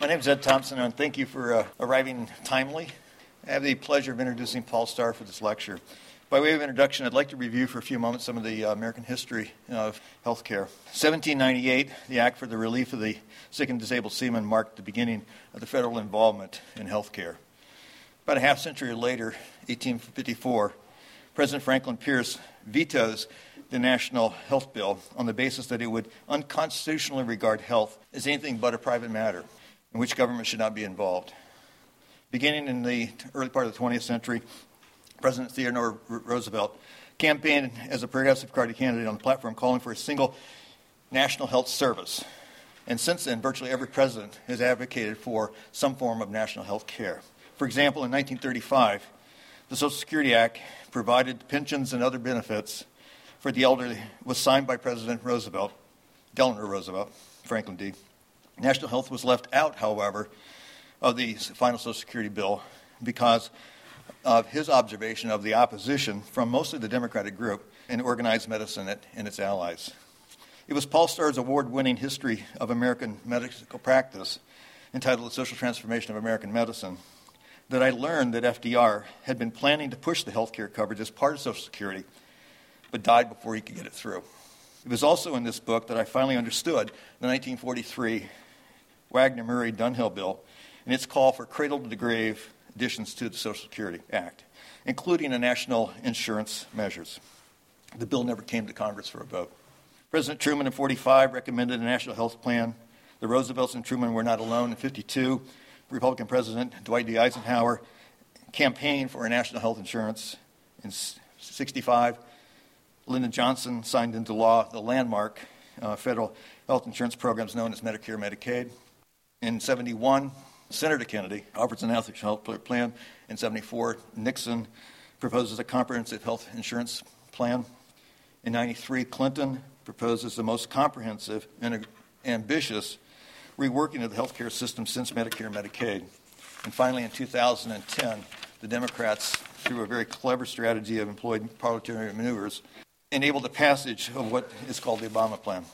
My name is Ed Thompson, and thank you for uh, arriving timely. I have the pleasure of introducing Paul Starr for this lecture. By way of introduction, I'd like to review for a few moments some of the uh, American history of health care. 1798, the Act for the Relief of the Sick and Disabled Seamen marked the beginning of the federal involvement in health care. About a half century later, 1854, President Franklin Pierce vetoes the National Health Bill on the basis that it would unconstitutionally regard health as anything but a private matter in which government should not be involved. Beginning in the early part of the 20th century, President Theodore Roosevelt campaigned as a progressive party candidate on the platform calling for a single national health service. And since then, virtually every president has advocated for some form of national health care. For example, in 1935, the Social Security Act provided pensions and other benefits for the elderly was signed by President Roosevelt, Delano Roosevelt, Franklin D. National health was left out, however, of the final Social Security bill because of his observation of the opposition from mostly the Democratic group in organized medicine and its allies. It was Paul Starr's award winning History of American Medical Practice, entitled The Social Transformation of American Medicine, that I learned that FDR had been planning to push the health care coverage as part of Social Security, but died before he could get it through. It was also in this book that I finally understood the 1943 Wagner Murray Dingell bill and its call for cradle to grave additions to the Social Security Act, including the national insurance measures. The bill never came to Congress for a vote. President Truman in 45 recommended a national health plan. The Roosevelts and Truman were not alone. In 52, Republican President Dwight D. Eisenhower campaigned for a national health insurance. In 65, Lyndon Johnson signed into law the landmark uh, federal health insurance programs known as Medicare Medicaid. In 71, Senator Kennedy offers an health plan. In 74, Nixon proposes a comprehensive health insurance plan. In 93, Clinton proposes the most comprehensive and ambitious reworking of the healthcare system since Medicare and Medicaid. And finally, in 2010, the Democrats, through a very clever strategy of employed parliamentary maneuvers, enabled the passage of what is called the Obama Plan.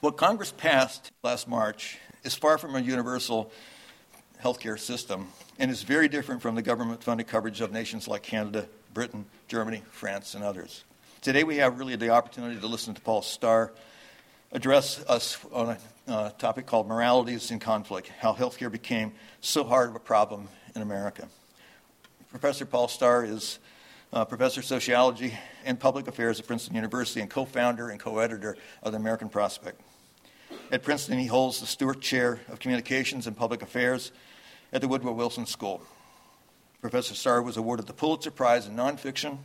What Congress passed last March is far from a universal healthcare system and is very different from the government funded coverage of nations like Canada, Britain, Germany, France, and others. Today we have really the opportunity to listen to Paul Starr address us on a uh, topic called Moralities in Conflict How Healthcare Became So Hard of a Problem in America. Professor Paul Starr is uh, professor of sociology and public affairs at Princeton University and co founder and co editor of the American Prospect. At Princeton, he holds the Stuart Chair of Communications and Public Affairs at the Woodrow Wilson School. Professor Starr was awarded the Pulitzer Prize in Nonfiction,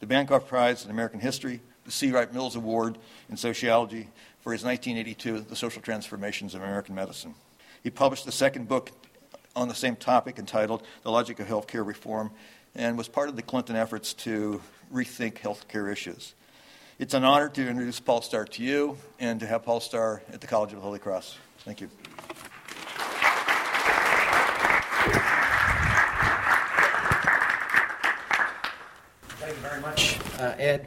the Bancroft Prize in American History, the C. Wright Mills Award in Sociology for his 1982 The Social Transformations of American Medicine. He published the second book on the same topic entitled The Logic of Healthcare Reform and was part of the Clinton efforts to rethink healthcare issues. It's an honor to introduce Paul Starr to you and to have Paul Starr at the College of the Holy Cross. Thank you. Thank you very much, uh, Ed.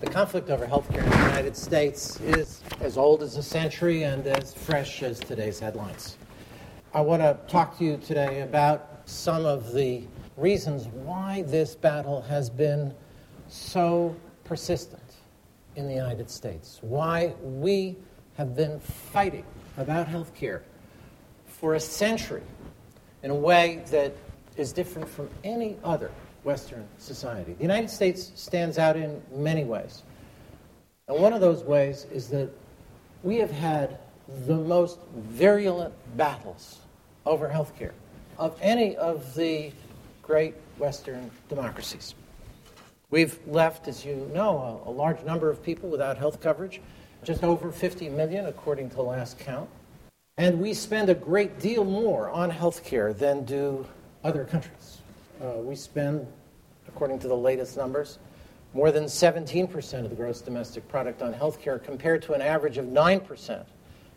The conflict over healthcare in the United States is as old as a century and as fresh as today's headlines. I want to talk to you today about some of the reasons why this battle has been so persistent in the United States, why we have been fighting about health care for a century in a way that is different from any other Western society. The United States stands out in many ways. And one of those ways is that we have had the most virulent battles over health care of any of the great Western democracies. We've left, as you know, a, a, large number of people without health coverage, just over 50 million, according to the last count. And we spend a great deal more on health care than do other countries. Uh, we spend, according to the latest numbers, more than 17% of the gross domestic product on health care compared to an average of 9%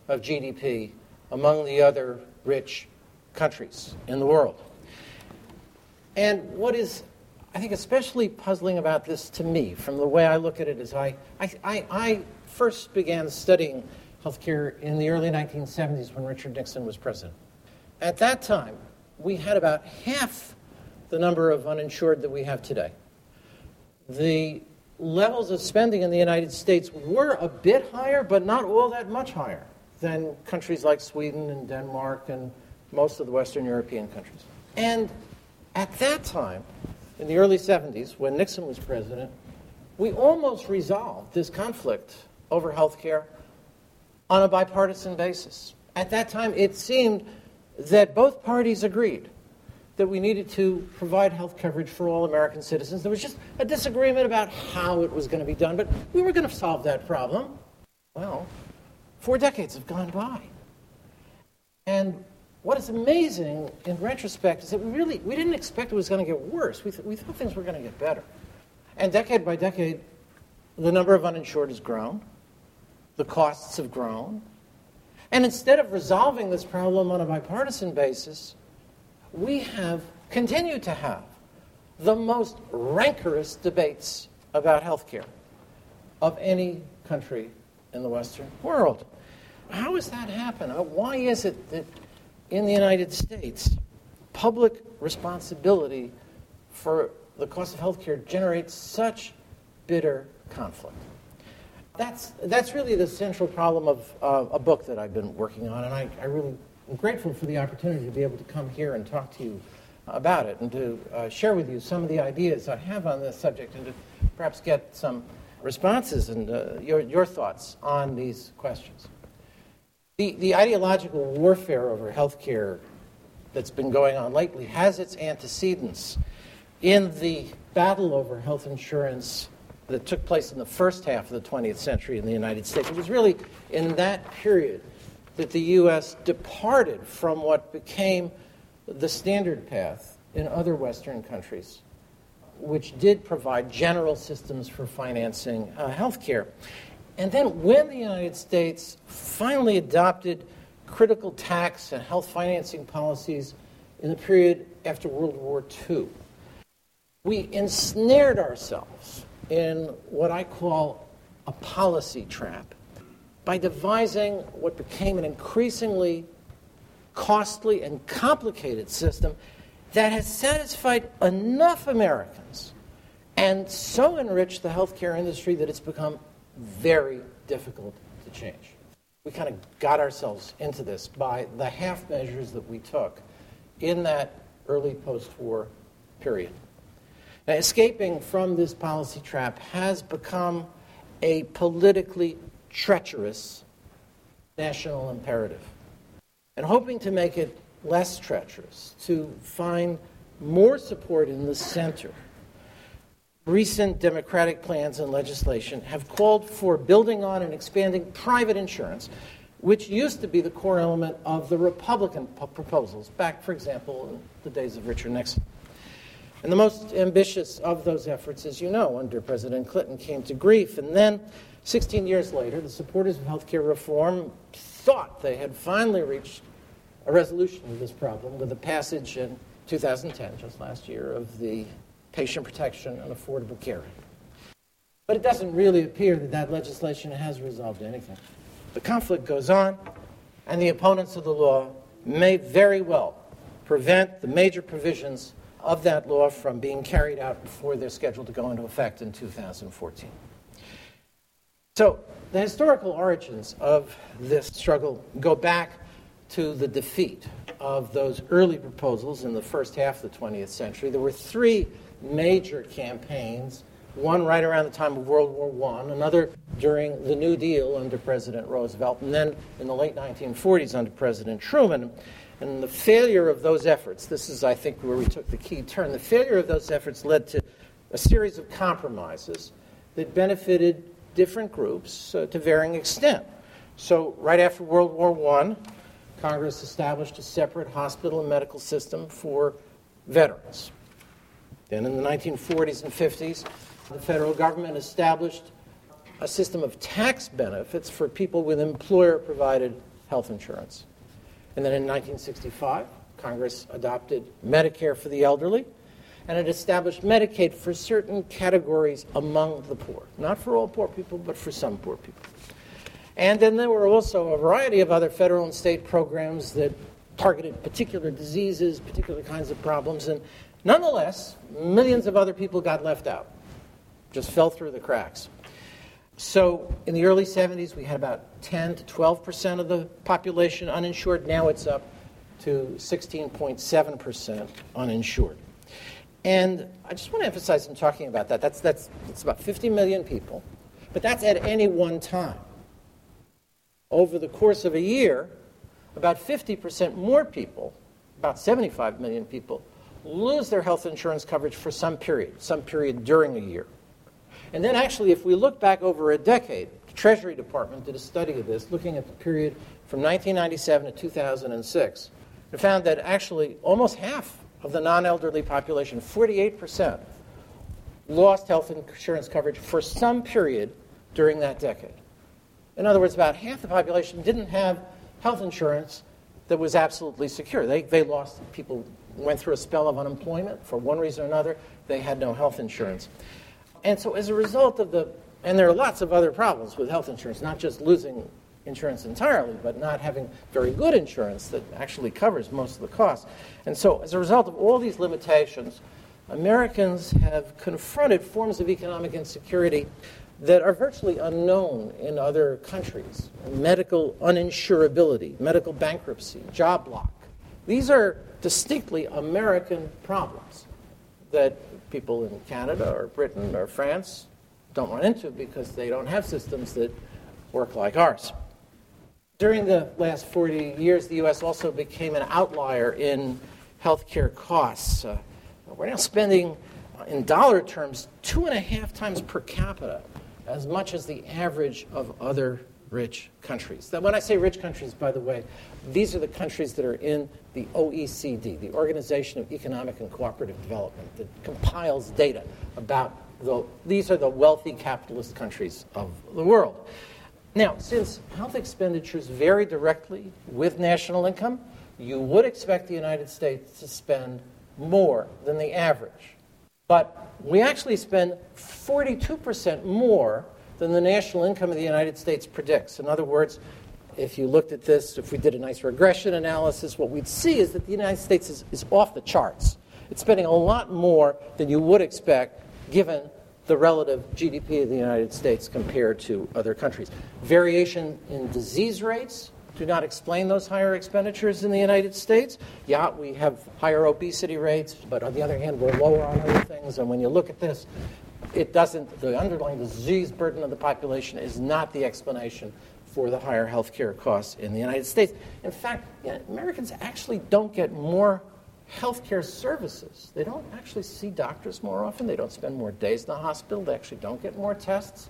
of GDP among the other rich countries in the world. And what is I think especially puzzling about this to me, from the way I look at it, is I, I, I, I first began studying health care in the early 1970s when Richard Nixon was president. At that time, we had about half the number of uninsured that we have today. The levels of spending in the United States were a bit higher, but not all that much higher than countries like Sweden and Denmark and most of the Western European countries. And at that time, in the early 70s, when Nixon was president, we almost resolved this conflict over health care on a bipartisan basis. At that time, it seemed that both parties agreed that we needed to provide health coverage for all American citizens. There was just a disagreement about how it was going to be done, but we were going to solve that problem. Well, four decades have gone by. And what is amazing in retrospect is that we really we didn't expect it was going to get worse. We, th- we thought things were going to get better. And decade by decade, the number of uninsured has grown, the costs have grown. And instead of resolving this problem on a bipartisan basis, we have continued to have the most rancorous debates about health care of any country in the Western world. How has that happened? Uh, why is it that in the United States, public responsibility for the cost of health care generates such bitter conflict? That's, that's really the central problem of uh, a book that I've been working on, and I, I really am grateful for the opportunity to be able to come here and talk to you about it and to uh, share with you some of the ideas I have on this subject and to perhaps get some responses and uh, your, your thoughts on these questions. The, the ideological warfare over health care that's been going on lately has its antecedents in the battle over health insurance that took place in the first half of the 20th century in the United States. It was really in that period that the U.S. departed from what became the standard path in other Western countries, which did provide general systems for financing uh, health care. And then, when the United States finally adopted critical tax and health financing policies in the period after World War II, we ensnared ourselves in what I call a policy trap by devising what became an increasingly costly and complicated system that has satisfied enough Americans and so enriched the healthcare industry that it's become very difficult to change. We kind of got ourselves into this by the half measures that we took in that early post war period. Now, escaping from this policy trap has become a politically treacherous national imperative. And hoping to make it less treacherous, to find more support in the center recent Democratic plans and legislation have called for building on and expanding private insurance, which used to be the core element of the Republican p- proposals, back, for example, in the days of Richard Nixon. And the most ambitious of those efforts, as you know, under President Clinton, came to grief. And then, 16 years later, the supporters of health care reform thought they had finally reached a resolution of this problem with the passage in 2010, just last year, of the patient protection, and affordable care. But it doesn't really appear that that legislation has resolved anything. The conflict goes on, and the opponents of the law may very well prevent the major provisions of that law from being carried out before they're scheduled to go into effect in 2014. So, the historical origins of this struggle go back to the defeat of those early proposals in the first half of the 20th century. There were three major campaigns, one right around the time of World War I, another during the New Deal under President Roosevelt, and then in the late 1940s under President Truman. And the failure of those efforts, this is, I think, where we took the key turn, the failure of those efforts led to a series of compromises that benefited different groups uh, to varying extent. So, right after World War I, Congress established a separate hospital and medical system for veterans. Then in the 1940s and 50s, the federal government established a system of tax benefits for people with employer provided health insurance. And then in 1965, Congress adopted Medicare for the elderly, and it established Medicaid for certain categories among the poor. Not for all poor people, but for some poor people. And then there were also a variety of other federal and state programs that targeted particular diseases, particular kinds of problems, and nonetheless, millions of other people got left out, just fell through the cracks. So in the early 70s, we had about 10 to 12 percent of the population uninsured. Now it's up to 16.7 percent uninsured. And I just want to emphasize in talking about that, that's, that's, that's about 50 million people, but that's at any one time. Over the course of a year, about 50% more people, about 75 million people, lose their health insurance coverage for some period, some period during a year. And then, actually, if we look back over a decade, the Treasury Department did a study of this, looking at the period from 1997 to 2006, and found that actually almost half of the non elderly population, 48%, lost health insurance coverage for some period during that decade. In other words, about half the population didn't have health insurance that was absolutely secure. They, they lost, people went through a spell of unemployment for one reason or another, they had no health insurance. And so, as a result of the, and there are lots of other problems with health insurance, not just losing insurance entirely, but not having very good insurance that actually covers most of the costs. And so, as a result of all these limitations, Americans have confronted forms of economic insecurity that are virtually unknown in other countries medical uninsurability, medical bankruptcy, job lock. These are distinctly American problems that people in Canada or Britain or France don't run into because they don't have systems that work like ours. During the last 40 years, the U.S. also became an outlier in healthcare costs. Uh, we're now spending, uh, in dollar terms, two and a half times per capita as much as the average of other rich countries. Now, when I say rich countries, by the way, these are the countries that are in the OECD, the Organization of Economic and Cooperative Development, that compiles data about the, these are the wealthy capitalist countries of the world. Now, since health expenditures vary directly with national income, you would expect the United States to spend more than the average. But we actually spend 42% more than the national income of the United States predicts. In other words, if you looked at this, if we did a nice regression analysis, what we'd see is that the United States is, is off the charts. It's spending a lot more than you would expect given the relative GDP of the United States compared to other countries. Variation in disease rates do not explain those higher expenditures in the United States. Yeah, we have higher obesity rates, but on the other hand, we're lower on other things. And when you look at this, it doesn't, the underlying disease burden of the population is not the explanation for the higher health care costs in the United States. In fact, Americans actually don't get more healthcare services. They don't actually see doctors more often. They don't spend more days in the hospital. They actually don't get more tests.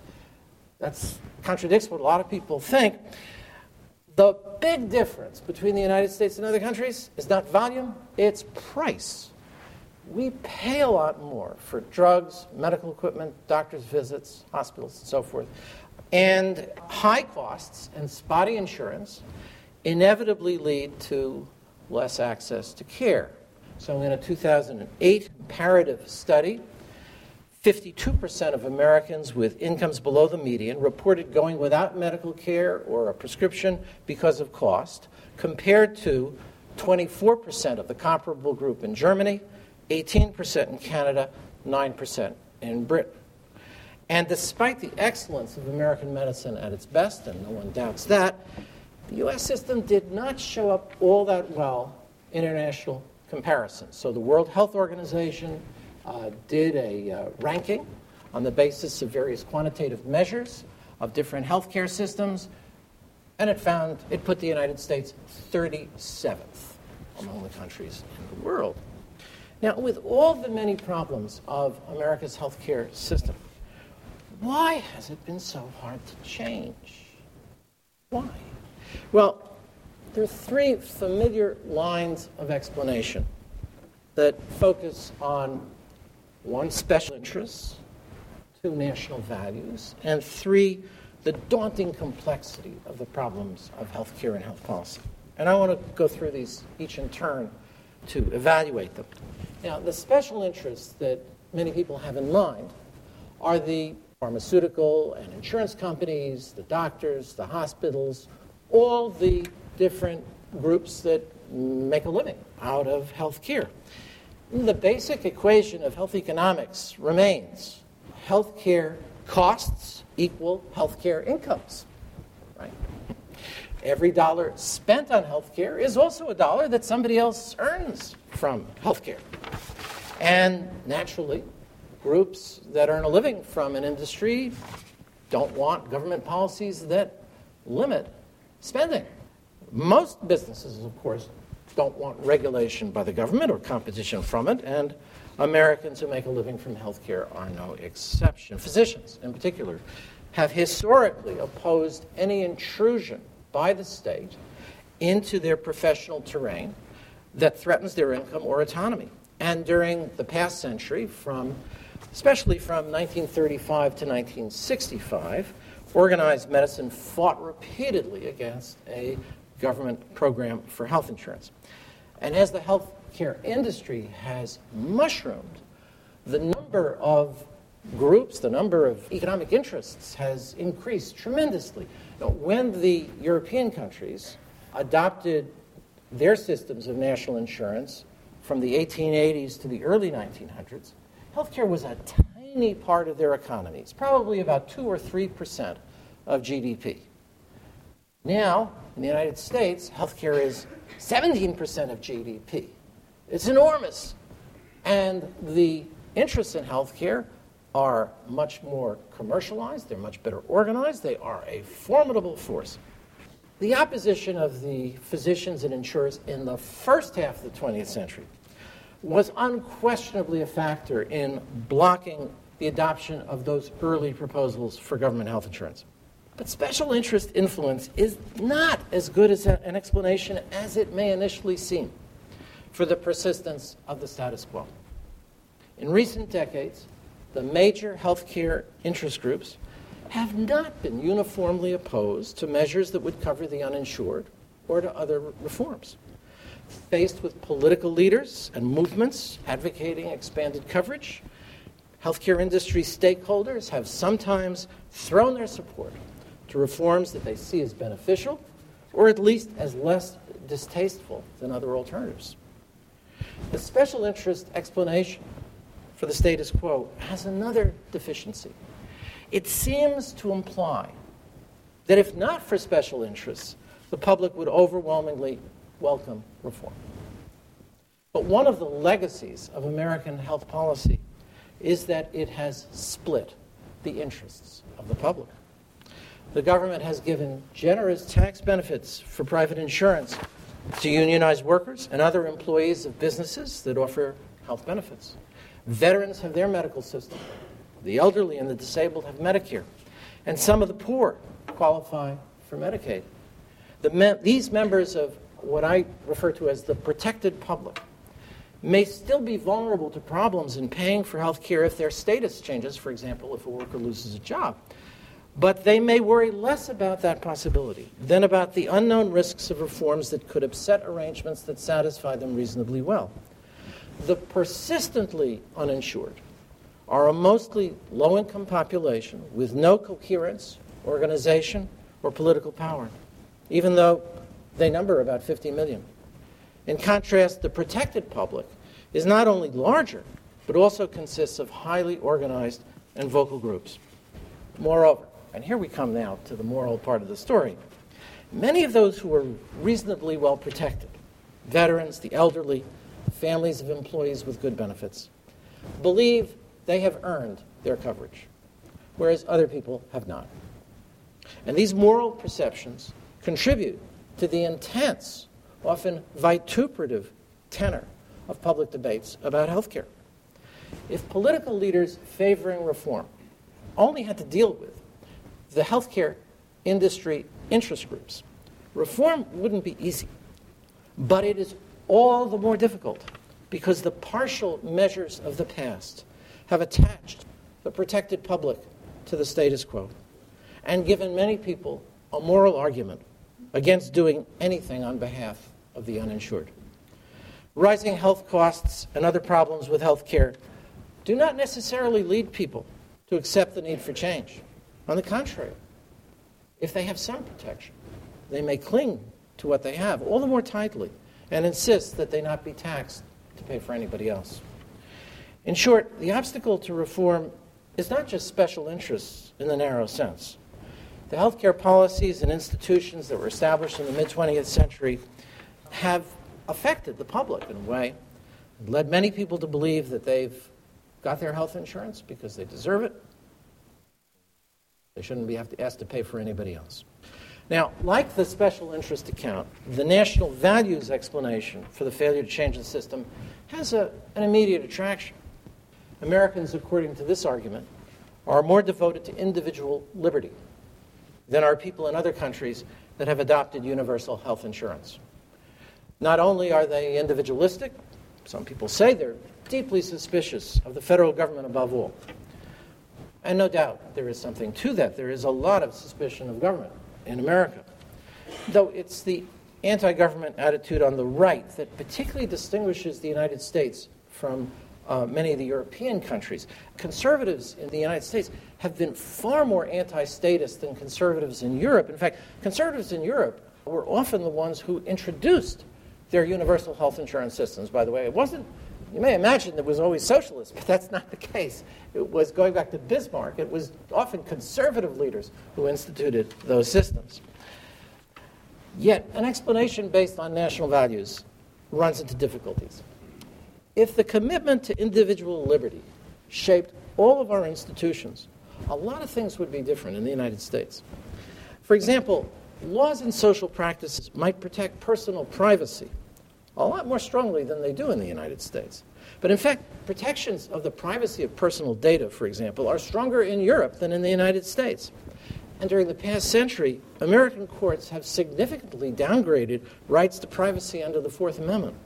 That contradicts what a lot of people think. The big difference between the United States and other countries is not volume, it's price. We pay a lot more for drugs, medical equipment, doctor's visits, hospitals, and so forth. And high costs and spotty insurance inevitably lead to less access to care. So, in a 2008 comparative study, 52% of Americans with incomes below the median reported going without medical care or a prescription because of cost, compared to 24% of the comparable group in Germany, 18% in Canada, 9% in Britain. And despite the excellence of American medicine at its best, and no one doubts that, the US system did not show up all that well in international comparisons. So the World Health Organization did a uh, ranking on the basis of various quantitative measures of different healthcare systems, and it found it put the United States 37th among the countries in the world. Now, with all the many problems of America's healthcare system, why has it been so hard to change? Why? Well, there are three familiar lines of explanation that focus on one, special interests, two, national values, and three, the daunting complexity of the problems of healthcare and health policy. And I want to go through these each in turn to evaluate them. Now, the special interests that many people have in mind are the pharmaceutical and insurance companies, the doctors, the hospitals, all the different groups that make a living out of health care. The basic equation of health economics remains healthcare costs equal healthcare incomes. Right? Every dollar spent on healthcare is also a dollar that somebody else earns from healthcare. And naturally, groups that earn a living from an industry don't want government policies that limit spending. Most businesses, of course, don't want regulation by the government or competition from it, and Americans who make a living from healthcare are no exception. Physicians, in particular, have historically opposed any intrusion by the state into their professional terrain that threatens their income or autonomy. And during the past century, from especially from 1935 to 1965, organized medicine fought repeatedly against a government program for health insurance. And as the healthcare industry has mushroomed, the number of groups, the number of economic interests has increased tremendously. Now, when the European countries adopted their systems of national insurance from the 1880s to the early 1900s, healthcare was a tiny part of their economies, probably about 2 or 3 percent of GDP. Now, in the United States, healthcare is 17% of GDP. It's enormous. And the interests in healthcare are much more commercialized, they're much better organized, they are a formidable force. The opposition of the physicians and insurers in the first half of the 20th century was unquestionably a factor in blocking the adoption of those early proposals for government health insurance. But special interest influence is not as good as an explanation as it may initially seem for the persistence of the status quo. In recent decades, the major healthcare interest groups have not been uniformly opposed to measures that would cover the uninsured or to other reforms faced with political leaders and movements advocating expanded coverage, healthcare industry stakeholders have sometimes thrown their support to reforms that they see as beneficial or at least as less distasteful than other alternatives. The special interest explanation for the status quo has another deficiency. It seems to imply that if not for special interests, the public would overwhelmingly welcome reform. But one of the legacies of American health policy is that it has split the interests of the public. The government has given generous tax benefits for private insurance to unionized workers and other employees of businesses that offer health benefits. Veterans have their medical system. The elderly and the disabled have Medicare. And some of the poor qualify for Medicaid. The these members of what I refer to as the protected public, may still be vulnerable to problems in paying for health care if their status changes, for example, if a worker loses a job. But they may worry less about that possibility than about the unknown risks of reforms that could upset arrangements that satisfy them reasonably well. The persistently uninsured are a mostly low income population with no coherence, organization, or political power, even though they number about 50 million. In contrast, the protected public is not only larger, but also consists of highly organized and vocal groups. Moreover, and here we come now to the moral part of the story, many of those who are reasonably well protected, veterans, the elderly, families of employees with good benefits, believe they have earned their coverage, whereas other people have not. And these moral perceptions contribute to the intense, often vituperative tenor of public debates about health care. If political leaders favoring reform only had to deal with the healthcare industry interest groups, reform wouldn't be easy. But it is all the more difficult because the partial measures of the past have attached the protected public to the status quo and given many people a moral argument against doing anything on behalf of the uninsured. Rising health costs and other problems with health care do not necessarily lead people to accept the need for change. On the contrary, if they have some protection, they may cling to what they have all the more tightly and insist that they not be taxed to pay for anybody else. In short, the obstacle to reform is not just special interests in the narrow sense. The healthcare policies and institutions that were established in the mid 20th century have affected the public in a way, led many people to believe that they've got their health insurance because they deserve it. They shouldn't be asked to pay for anybody else. Now, like the special interest account, the national values explanation for the failure to change the system has a, an immediate attraction. Americans, according to this argument, are more devoted to individual liberty than are people in other countries that have adopted universal health insurance. Not only are they individualistic, some people say they're deeply suspicious of the federal government above all. And no doubt there is something to that. There is a lot of suspicion of government in America. Though it's the anti government attitude on the right that particularly distinguishes the United States from uh, many of the European countries. Conservatives in the United States have been far more anti statist than conservatives in Europe. In fact, conservatives in Europe were often the ones who introduced their universal health insurance systems, by the way. It wasn't, you may imagine it was always socialist, but that's not the case. It was going back to Bismarck, it was often conservative leaders who instituted those systems. Yet, an explanation based on national values runs into difficulties. If the commitment to individual liberty shaped all of our institutions, a lot of things would be different in the United States. For example, laws and social practices might protect personal privacy a lot more strongly than they do in the United States. But in fact, protections of the privacy of personal data, for example, are stronger in Europe than in the United States. And during the past century, American courts have significantly downgraded rights to privacy under the Fourth Amendment.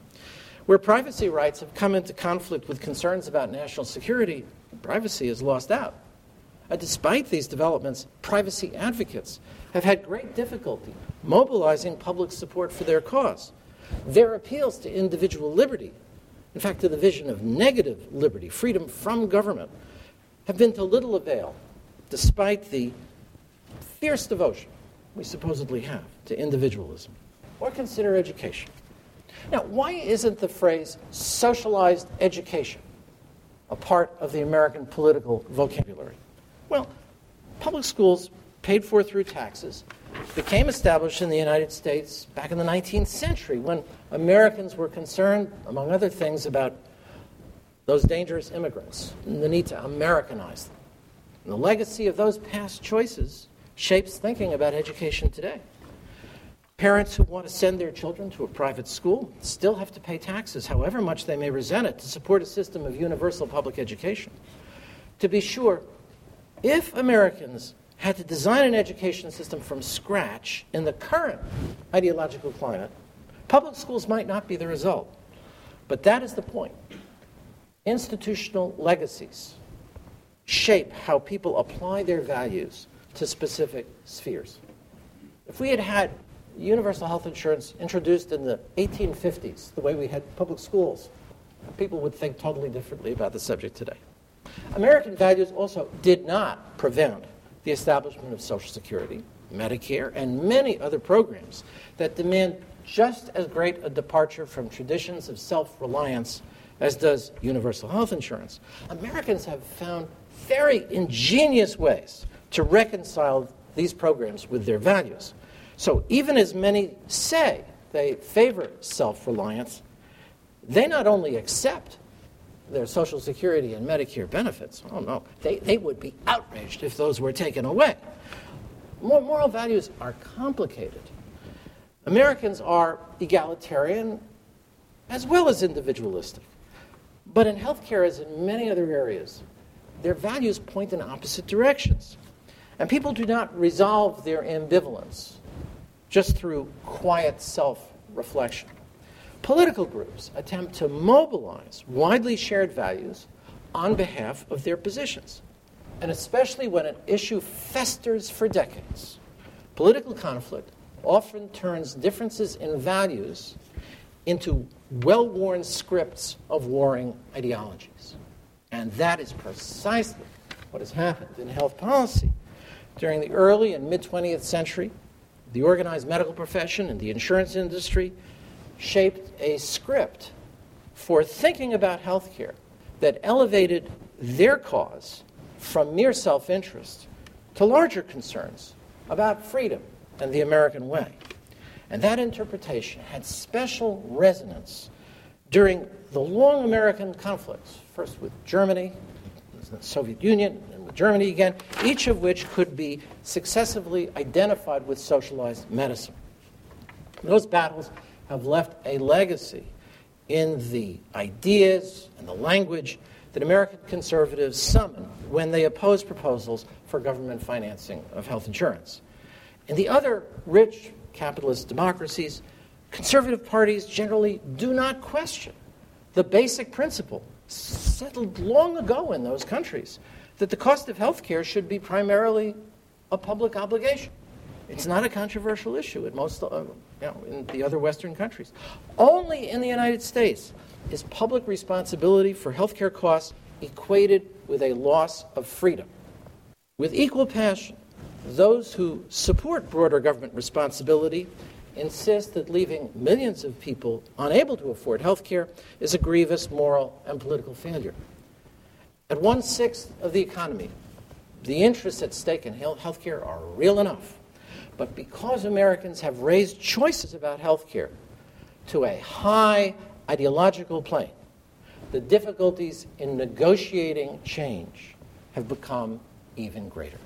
Where privacy rights have come into conflict with concerns about national security, privacy is lost out. Despite these developments, privacy advocates have had great difficulty mobilizing public support for their cause. Their appeals to individual liberty, in fact, to the vision of negative liberty, freedom from government, have been to little avail, despite the fierce devotion we supposedly have to individualism. Or consider education. Now, why isn't the phrase socialized education a part of the American political vocabulary? Well, public schools, paid for through taxes, became established in the United States back in the 19th century when Americans were concerned, among other things, about those dangerous immigrants and the need to Americanize them. And the legacy of those past choices shapes thinking about education today. Parents who want to send their children to a private school still have to pay taxes, however much they may resent it, to support a system of universal public education. To be sure, if Americans had to design an education system from scratch in the current ideological climate, public schools might not be the result. But that is the point. Institutional legacies shape how people apply their values to specific spheres. If we had had universal health insurance introduced in the 1850s, the way we had public schools, people would think totally differently about the subject today. American values also did not prevent the establishment of Social Security, Medicare, and many other programs that demand just as great a departure from traditions of self reliance as does universal health insurance. Americans have found very ingenious ways to reconcile these programs with their values. So even as many say they favor self reliance, they not only accept their Social Security and Medicare benefits, oh no, they, they would be outraged if those were taken away. Moral values are complicated. Americans are egalitarian as well as individualistic. But in healthcare, as in many other areas, their values point in opposite directions. And people do not resolve their ambivalence just through quiet self reflection. Political groups attempt to mobilize widely shared values on behalf of their positions. And especially when an issue festers for decades, political conflict often turns differences in values into well worn scripts of warring ideologies. And that is precisely what has happened in health policy. During the early and mid 20th century, the organized medical profession and the insurance industry shaped a script for thinking about healthcare that elevated their cause from mere self interest to larger concerns about freedom and the American way. And that interpretation had special resonance during the long American conflicts, first with Germany, the Soviet Union, and with Germany again, each of which could be successively identified with socialized medicine. Those battles have left a legacy in the ideas and the language that American conservatives summon when they oppose proposals for government financing of health insurance. In the other rich capitalist democracies, conservative parties generally do not question the basic principle settled long ago in those countries that the cost of health care should be primarily a public obligation. It's not a controversial issue in most uh, you know, in the other Western countries. Only in the United States is public responsibility for health care costs equated with a loss of freedom. With equal passion, those who support broader government responsibility insist that leaving millions of people unable to afford health care is a grievous moral and political failure. At one sixth of the economy, the interests at stake in health care are real enough. But because Americans have raised choices about health care to a high ideological plane, the difficulties in negotiating change have become even greater.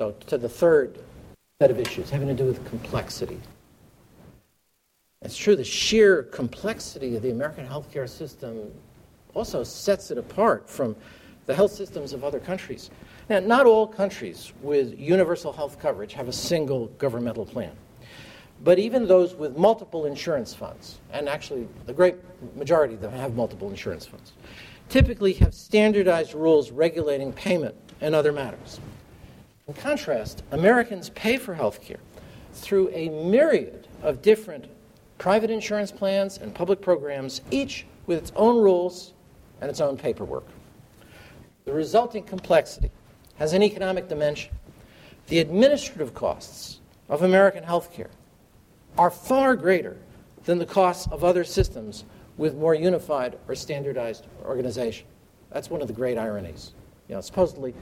So, to the third set of issues having to do with complexity. It's true, the sheer complexity of the American healthcare system also sets it apart from the health systems of other countries. Now, not all countries with universal health coverage have a single governmental plan. But even those with multiple insurance funds, and actually the great majority of them have multiple insurance funds, typically have standardized rules regulating payment and other matters. In contrast, Americans pay for health care through a myriad of different private insurance plans and public programs, each with its own rules and its own paperwork. The resulting complexity has an economic dimension. The administrative costs of American health care are far greater than the costs of other systems with more unified or standardized organization. That's one of the great ironies. You know, supposedly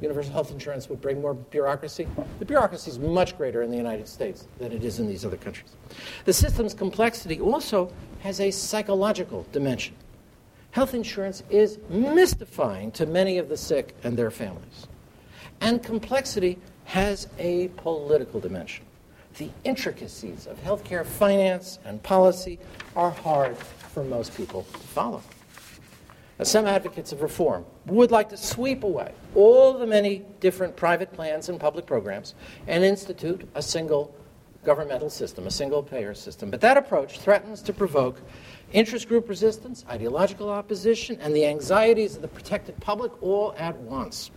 universal health insurance would bring more bureaucracy. The bureaucracy is much greater in the United States than it is in these other countries. The system's complexity also has a psychological dimension. Health insurance is mystifying to many of the sick and their families. And complexity has a political dimension. The intricacies of healthcare finance and policy are hard for most people to follow. Now, some advocates of reform would like to sweep away all the many different private plans and public programs and institute a single governmental system, a single payer system. But that approach threatens to provoke interest group resistance, ideological opposition, and the anxieties of the protected public all at once.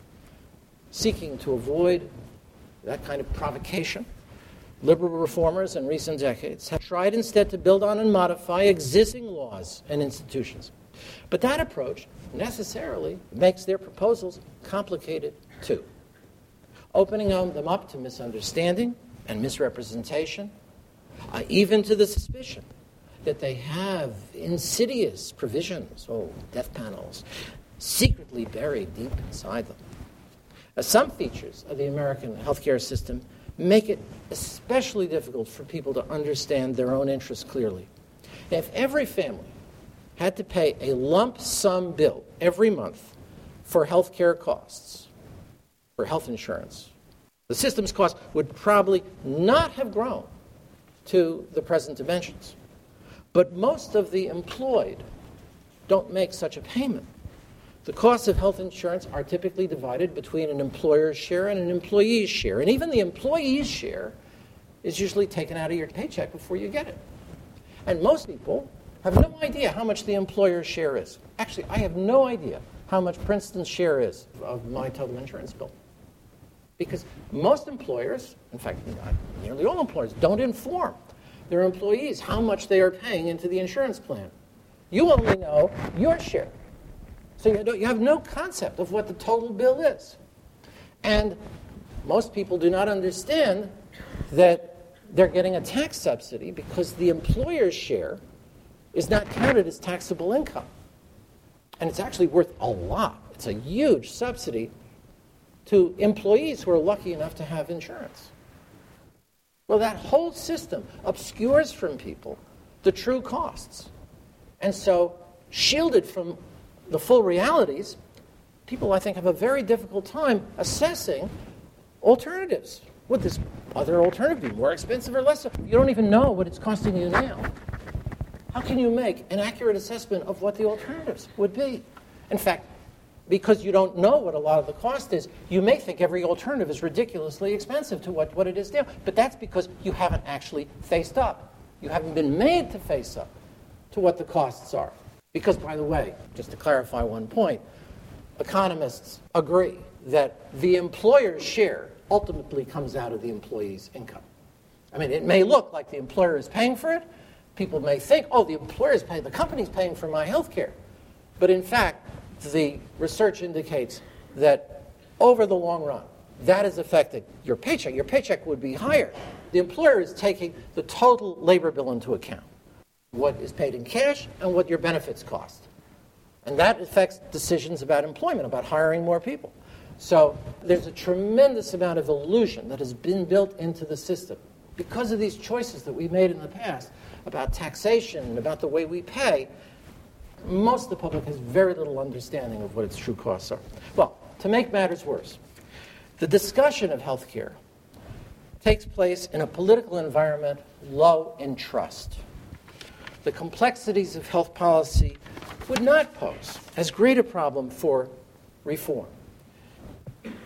Seeking to avoid that kind of provocation, liberal reformers in recent decades have tried instead to build on and modify existing laws and institutions. But that approach necessarily makes their proposals complicated too, opening them up to misunderstanding and misrepresentation, uh, even to the suspicion that they have insidious provisions, oh, death panels, secretly buried deep inside them. Uh, some features of the American healthcare system make it especially difficult for people to understand their own interests clearly. If every family had to pay a lump sum bill every month for health care costs, for health insurance, the system's cost would probably not have grown to the present dimensions. But most of the employed don't make such a payment. The costs of health insurance are typically divided between an employer's share and an employee's share. And even the employee's share is usually taken out of your paycheck before you get it. And most people have no idea how much the employer's share is. Actually, I have no idea how much Princeton's share is of my total insurance bill. Because most employers, in fact, nearly all employers, don't inform their employees how much they are paying into the insurance plan. You only know your share. So you, you have no concept of what the total bill is. And most people do not understand that they're getting a tax subsidy because the employer's share is not counted as taxable income. And it's actually worth a lot. It's a huge subsidy to employees who are lucky enough to have insurance. Well, that whole system obscures from people the true costs. And so, shielded from the full realities, people, I think, have a very difficult time assessing alternatives. Would this other alternative be more expensive or less? You don't even know what it's costing you now. How can you make an accurate assessment of what the alternatives would be? In fact, because you don't know what a lot of the cost is, you may think every alternative is ridiculously expensive to what, what it is now. But that's because you haven't actually faced up. You haven't been made to face up to what the costs are. Because, by the way, just to clarify one point, economists agree that the employer's share ultimately comes out of the employee's income. I mean, it may look like the employer is paying for it. People may think, oh, the employer is paying, the company's paying for my health care. But in fact, the research indicates that over the long run, that is affected your paycheck. Your paycheck would be higher. The employer is taking the total labor bill into account what is paid in cash and what your benefits cost. And that affects decisions about employment, about hiring more people. So there's a tremendous amount of illusion that has been built into the system because of these choices that we made in the past about taxation and about the way we pay most of the public has very little understanding of what its true costs are. Well, to make matters worse, the discussion of health care takes place in a political environment low in trust. The complexities of health policy would not pose as great a problem for reform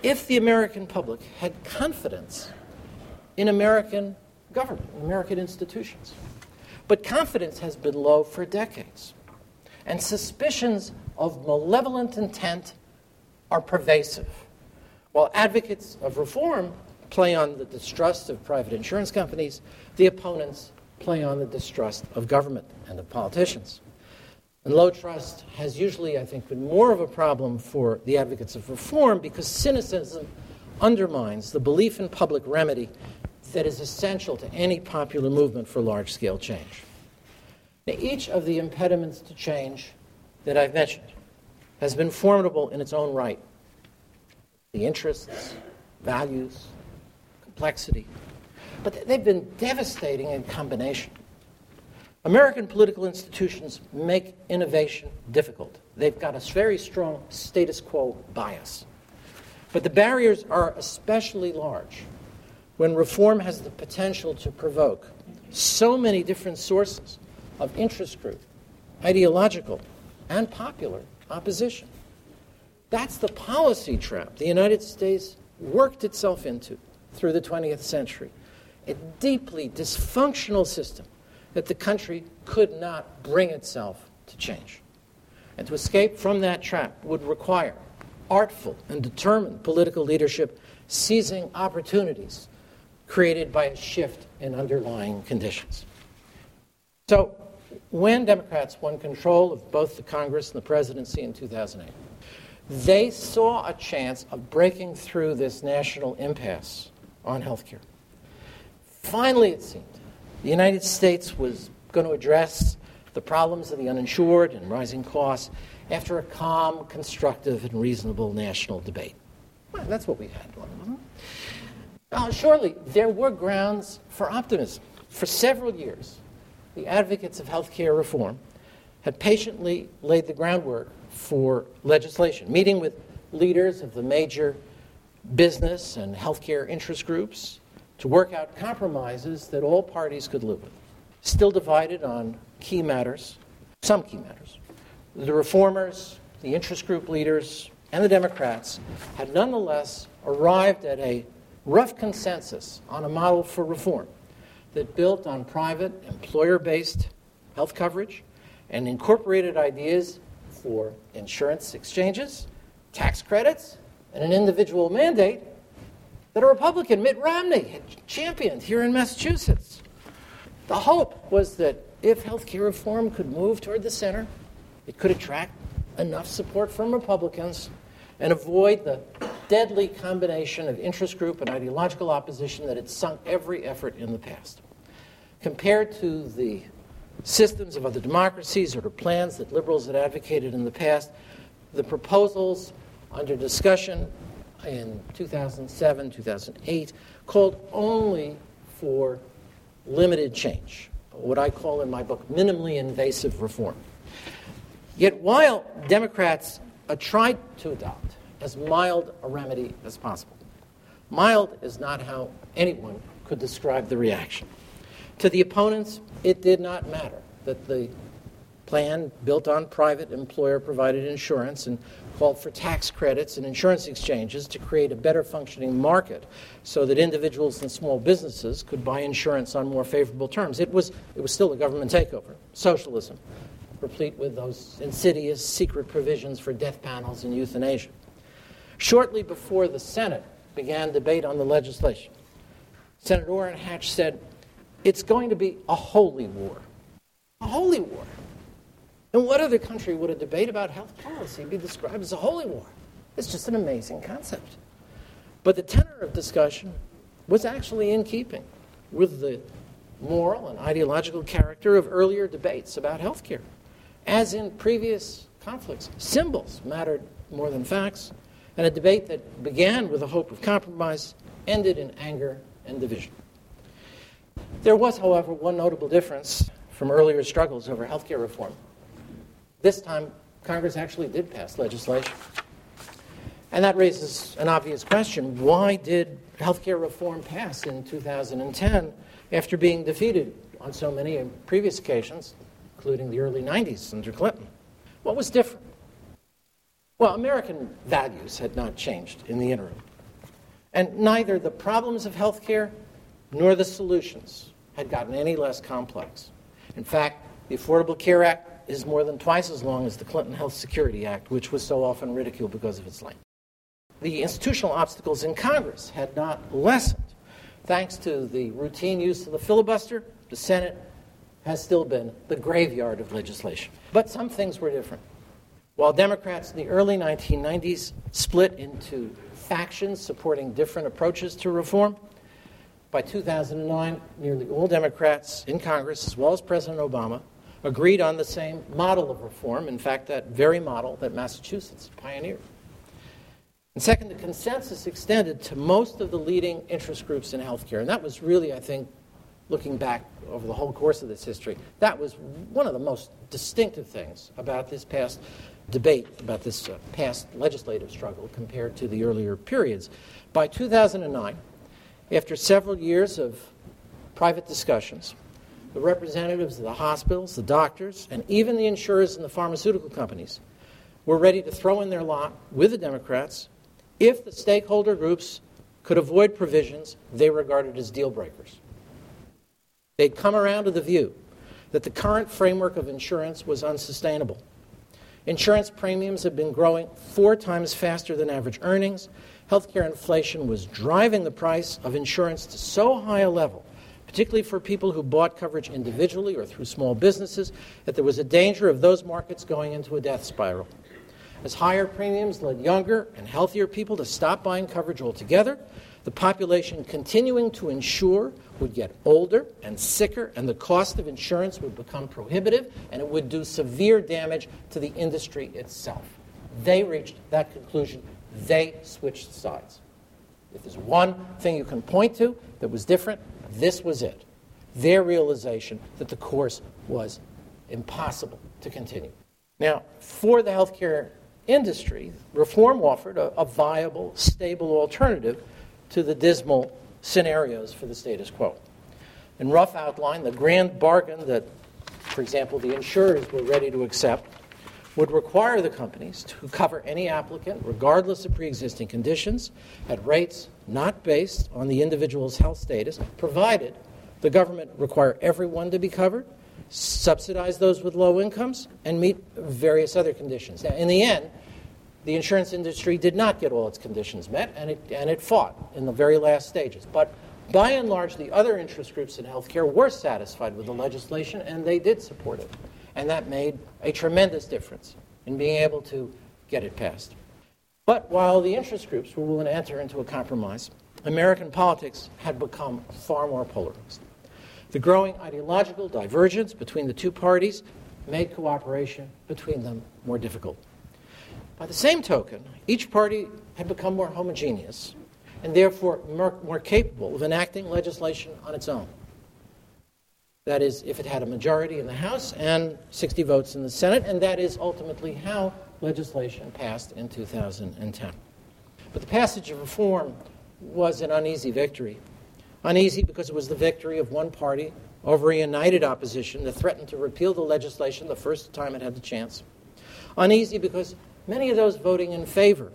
if the American public had confidence in American government, American institutions. But confidence has been low for decades and suspicions of malevolent intent are pervasive. While advocates of reform play on the distrust of private insurance companies, the opponents play on the distrust of government and of politicians. And low trust has usually, I think, been more of a problem for the advocates of reform because cynicism undermines the belief in public remedy that is essential to any popular movement for large scale change. Now, each of the impediments to change that I've mentioned has been formidable in its own right. The interests, values, complexity, but they've been devastating in combination. American political institutions make innovation difficult. They've got a very strong status quo bias. But the barriers are especially large when reform has the potential to provoke so many different sources of interest group, ideological, and popular opposition. That's the policy trap the United States worked itself into through the 20th century. A deeply dysfunctional system that the country could not bring itself to change. And to escape from that trap would require artful and determined political leadership seizing opportunities created by a shift in underlying conditions. So, when Democrats won control of both the Congress and the presidency in 2008, they saw a chance of breaking through this national impasse on health care. Finally, it seemed, the United States was going to address the problems of the uninsured and rising costs after a calm, constructive, and reasonable national debate. Well, that's what we had. Uh, surely, there were grounds for optimism. For several years, the advocates of health care reform had patiently laid the groundwork for legislation, meeting with leaders of the major business and healthcare interest groups to work out compromises that all parties could live with. Still divided on key matters, some key matters. The reformers, the interest group leaders, and the Democrats had nonetheless arrived at a rough consensus on a model for reform that built on private, employer based health coverage and incorporated ideas for insurance exchanges, tax credits, and an individual mandate that a Republican, Mitt Romney, had championed here in Massachusetts. The hope was that if health care reform could move toward the center, it could attract enough support from Republicans and avoid the deadly combination of interest group and ideological opposition that had sunk every effort in the past. Compared to the systems of other democracies or to plans that liberals had advocated in the past, the proposals under discussion in 2007, 2008 called only for limited change, what I call in my book minimally invasive reform. Yet while Democrats uh, tried to adopt as mild a remedy as possible, mild is not how anyone could describe the reaction. To the opponents, it did not matter that the plan built on private employer provided insurance and called for tax credits and insurance exchanges to create a better functioning market so that individuals and small businesses could buy insurance on more favorable terms. It was, it was still a government takeover, socialism, replete with those insidious secret provisions for death panels and euthanasia. Shortly before the Senate began debate on the legislation, Senator Orrin Hatch said, It's going to be a holy war. A holy war. In what other country would a debate about health policy be described as a holy war? It's just an amazing concept. But the tenor of discussion was actually in keeping with the moral and ideological character of earlier debates about health care. As in previous conflicts, symbols mattered more than facts, and a debate that began with a hope of compromise ended in anger and division. There was, however, one notable difference from earlier struggles over health care reform. This time, Congress actually did pass legislation. And that raises an obvious question why did health care reform pass in 2010 after being defeated on so many previous occasions, including the early 90s under Clinton? What was different? Well, American values had not changed in the interim. And neither the problems of health care nor the solutions had gotten any less complex. In fact, the Affordable Care Act is more than twice as long as the Clinton Health Security Act, which was so often ridiculed because of its length. The institutional obstacles in Congress had not lessened. Thanks to the routine use of the filibuster, the Senate has still been the graveyard of legislation. But some things were different. While Democrats in the early 1990s split into factions supporting different approaches to reform, by 2009, nearly all Democrats in Congress, as well as President Obama, agreed on the same model of reform, in fact, that very model that Massachusetts pioneered. And second, the consensus extended to most of the leading interest groups in healthcare. And that was really, I think, looking back over the whole course of this history, that was one of the most distinctive things about this past debate, about this uh, past legislative struggle compared to the earlier periods. By 2009, after several years of private discussions, the representatives of the hospitals, the doctors, and even the insurers and the pharmaceutical companies were ready to throw in their lot with the Democrats if the stakeholder groups could avoid provisions they regarded as deal breakers. They'd come around to the view that the current framework of insurance was unsustainable. Insurance premiums had been growing four times faster than average earnings. Healthcare inflation was driving the price of insurance to so high a level particularly for people who bought coverage individually or through small businesses, that there was a danger of those markets going into a death spiral. As higher premiums led younger and healthier people to stop buying coverage altogether, the population continuing to insure would get older and sicker, and the cost of insurance would become prohibitive, and it would do severe damage to the industry itself. They reached that conclusion. They switched sides. If there's one thing you can point to that was different, this was it. Their realization that the course was impossible to continue. Now, for the healthcare industry, reform offered a, a viable, stable alternative to the dismal scenarios for the status quo. In rough outline, the grand bargain that, for example, the insurers were ready to accept would require the companies to cover any applicant, regardless of pre existing conditions, at rates not based on the individual's health status, provided the government require everyone to be covered, subsidize those with low incomes, and meet various other conditions. Now, in the end, the insurance industry did not get all its conditions met, and it, and it fought in the very last stages. But by and large, the other interest groups in healthcare were satisfied with the legislation, and they did support it. And that made a tremendous difference in being able to get it passed. But while the interest groups were willing to enter into a compromise, American politics had become far more polarized. The growing ideological divergence between the two parties made cooperation between them more difficult. By the same token, each party had become more homogeneous and therefore more, capable of enacting legislation on its own. That is, if it had a majority in the House and 60 votes in the Senate, and that is ultimately how legislation passed in 2010. But the passage of reform was an uneasy victory. Uneasy because it was the victory of one party over a united opposition that threatened to repeal the legislation the first time it had the chance. Uneasy because many of those voting in favor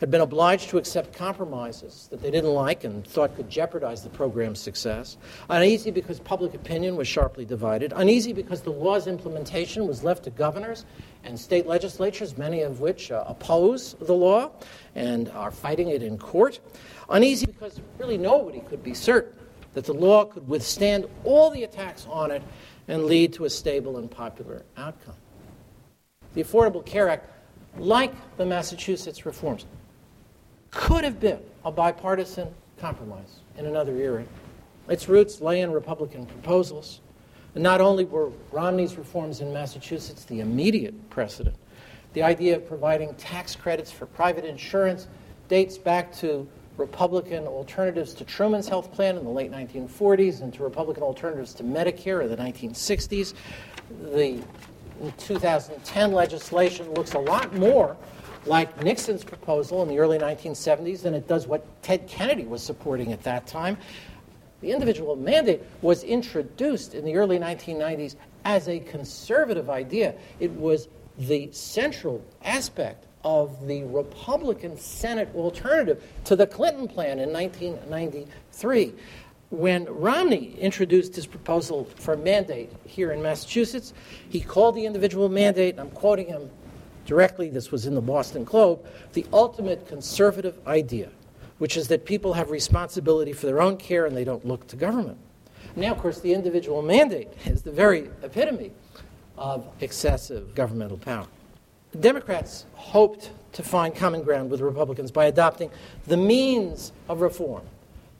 had been obliged to accept compromises that they didn't like and thought could jeopardize the program's success. Uneasy because public opinion was sharply divided. Uneasy because the law's implementation was left to governors and state legislatures, many of which uh, oppose the law and are fighting it in court. Uneasy because really nobody could be certain that the law could withstand all the attacks on it and lead to a stable and popular outcome. The Affordable Care Act, like the Massachusetts reforms, could have been a bipartisan compromise in another era. Its roots lay in Republican proposals. And not only were Romney's reforms in Massachusetts the immediate precedent, the idea of providing tax credits for private insurance dates back to Republican alternatives to Truman's health plan in the late 1940s and to Republican alternatives to Medicare in the 1960s. The 2010 legislation looks a lot more like Nixon's proposal in the early 1970s than it does what Ted Kennedy was supporting at that time. The individual mandate was introduced in the early 1990s as a conservative idea. It was the central aspect of the Republican Senate alternative to the Clinton plan in 1993. When Romney introduced his proposal for mandate here in Massachusetts, he called the individual mandate, and I'm quoting him directly, this was in the Boston Globe, the ultimate conservative idea, which is that people have responsibility for their own care and they don't look to government. Now, of course, the individual mandate is the very epitome of excessive governmental power. Democrats hoped to find common ground with Republicans by adopting the means of reform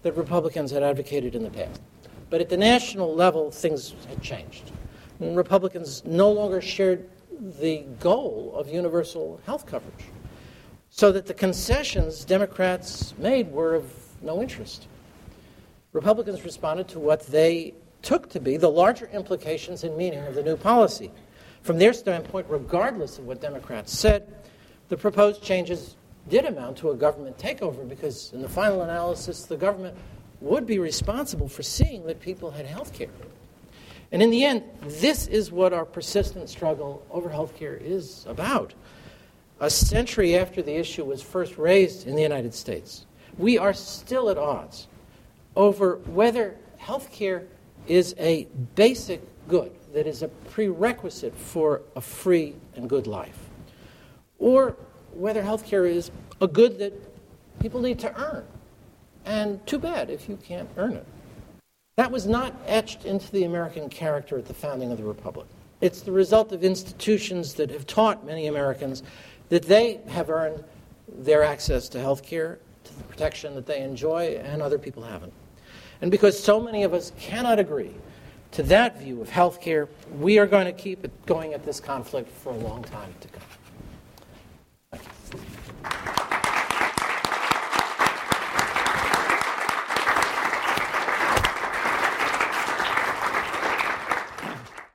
that Republicans had advocated in the past. But at the national level, things had changed. Republicans no longer shared the goal of universal health coverage. So that the concessions Democrats made were of no interest. Republicans responded to what they took to be the larger implications and meaning of the new policy. From their standpoint, regardless of what Democrats said, the proposed changes did amount to a government takeover because, in the final analysis, the government would be responsible for seeing that people had health care. And in the end, this is what our persistent struggle over health care is about. A century after the issue was first raised in the United States, we are still at odds over whether health care is a basic good that is a prerequisite for a free and good life, or whether health care is a good that people need to earn. And too bad if you can't earn it. That was not etched into the American character at the founding of the Republic. It's the result of institutions that have taught many Americans that they have earned their access to health care, to the protection that they enjoy, and other people haven't. And because so many of us cannot agree to that view of health care, we are going to keep it going at this conflict for a long time to come.